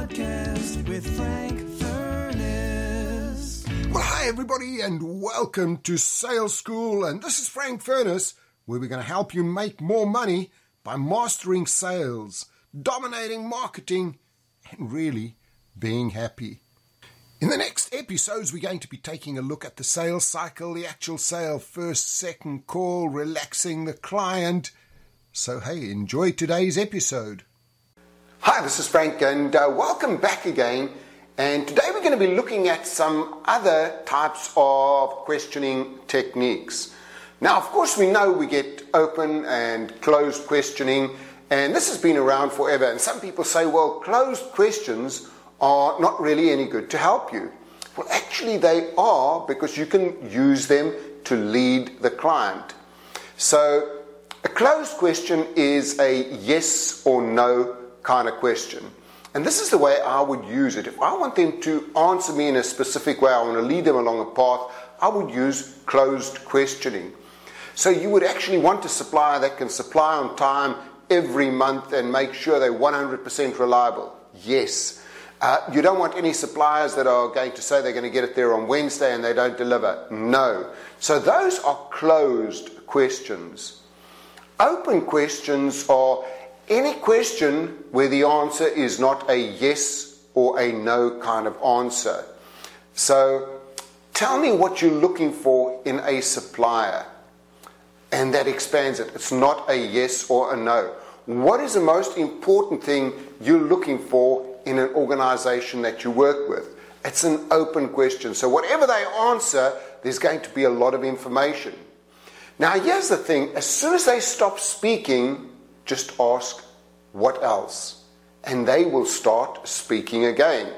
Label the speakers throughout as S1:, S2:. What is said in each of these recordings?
S1: Podcast with Frank Furness.
S2: Well, hi everybody, and welcome to Sales School. And this is Frank Furness, where we're going to help you make more money by mastering sales dominating marketing, and really being happy. In the next episodes, we're going to be taking a look at the sales cycle, the actual sale, first, second call, relaxing the client. So, hey, enjoy today's episode. Hi, this is Frank, and uh, welcome back again. And today we're going to be looking at some other types of questioning techniques. Now, of course, we know we get open and closed questioning and this has been around forever. And some people say, well, closed questions are not really any good to help you. Well, actually, they are because you can use them to lead the client. So, a closed question is a yes or no kind of question. And this is the way I would use it. If I want them to answer me in a specific way, I want to lead them along a path, I would use closed questioning. So you would actually want a supplier that can supply on time every month and make sure they're 100% reliable? Yes. Uh, you don't want any suppliers that are going to say they're going to get it there on Wednesday and they don't deliver. No. So those are closed questions. Open questions are any question where the answer is not a yes or a no kind of answer. So tell me what you're looking for in a supplier. And that expands it. It's not a yes or a no. What is the most important thing you're looking for in an organization that you work with? It's an open question. So, whatever they answer, there's going to be a lot of information. Now, here's the thing as soon as they stop speaking, just ask, What else? And they will start speaking again.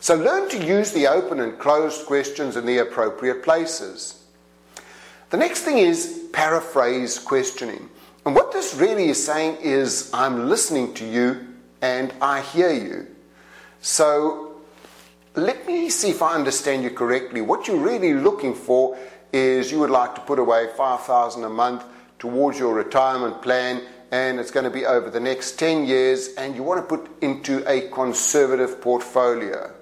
S2: So, learn to use the open and closed questions in the appropriate places. The next thing is paraphrase questioning. And what this really is saying is, I'm listening to you and I hear you. So let me see if I understand you correctly. What you're really looking for is you would like to put away 5000 a month towards your retirement plan and it's going to be over the next 10 years and you want to put into a conservative portfolio.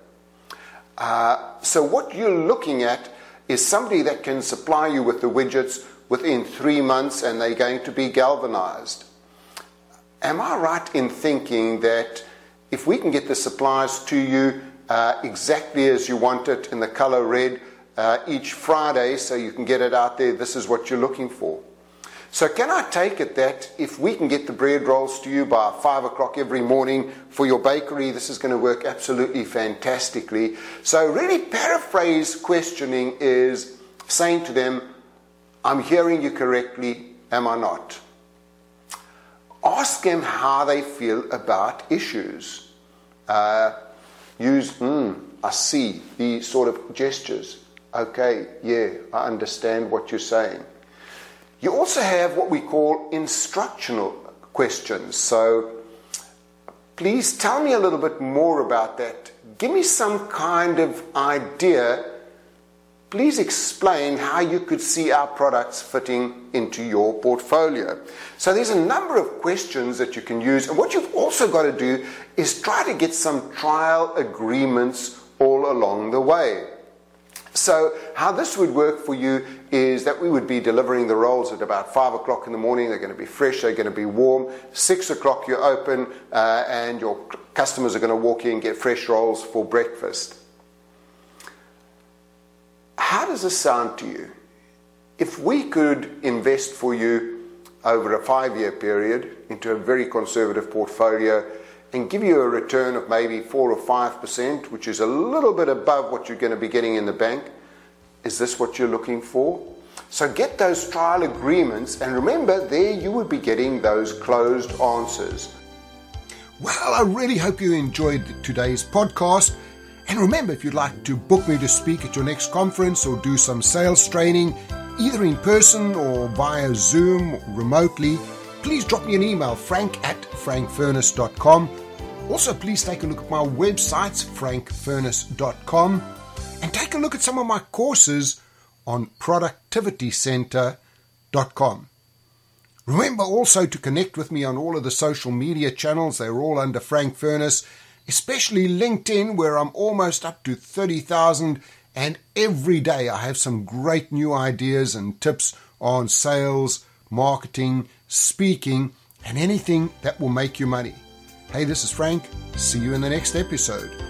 S2: Uh, so what you're looking at is somebody that can supply you with the widgets within three months and they're going to be galvanized. Am I right in thinking that if we can get the supplies to you uh, exactly as you want it in the color red uh, each Friday so you can get it out there, this is what you're looking for? So, can I take it that if we can get the bread rolls to you by five o'clock every morning for your bakery, this is going to work absolutely fantastically? So, really, paraphrase questioning is saying to them, I'm hearing you correctly, am I not? Ask them how they feel about issues. Uh, use, hmm, I see, these sort of gestures. Okay, yeah, I understand what you're saying. You also have what we call instructional questions. So please tell me a little bit more about that. Give me some kind of idea please explain how you could see our products fitting into your portfolio. So there's a number of questions that you can use. And what you've also got to do is try to get some trial agreements all along the way. So, how this would work for you is that we would be delivering the rolls at about 5 o'clock in the morning. They're going to be fresh, they're going to be warm. 6 o'clock, you're open, uh, and your customers are going to walk in and get fresh rolls for breakfast. How does this sound to you? If we could invest for you over a five year period into a very conservative portfolio and give you a return of maybe 4 or 5%, which is a little bit above what you're going to be getting in the bank. Is this what you're looking for? So get those trial agreements, and remember, there you would be getting those closed answers. Well, I really hope you enjoyed today's podcast. And remember, if you'd like to book me to speak at your next conference or do some sales training, either in person or via Zoom remotely, please drop me an email, frank at frankfurness.com. Also, please take a look at my website, frankfurness.com, and take a look at some of my courses on productivitycenter.com. Remember also to connect with me on all of the social media channels. They're all under Frank Furness, especially LinkedIn, where I'm almost up to 30,000. And every day I have some great new ideas and tips on sales, marketing, speaking, and anything that will make you money. Hey, this is Frank. See you in the next episode.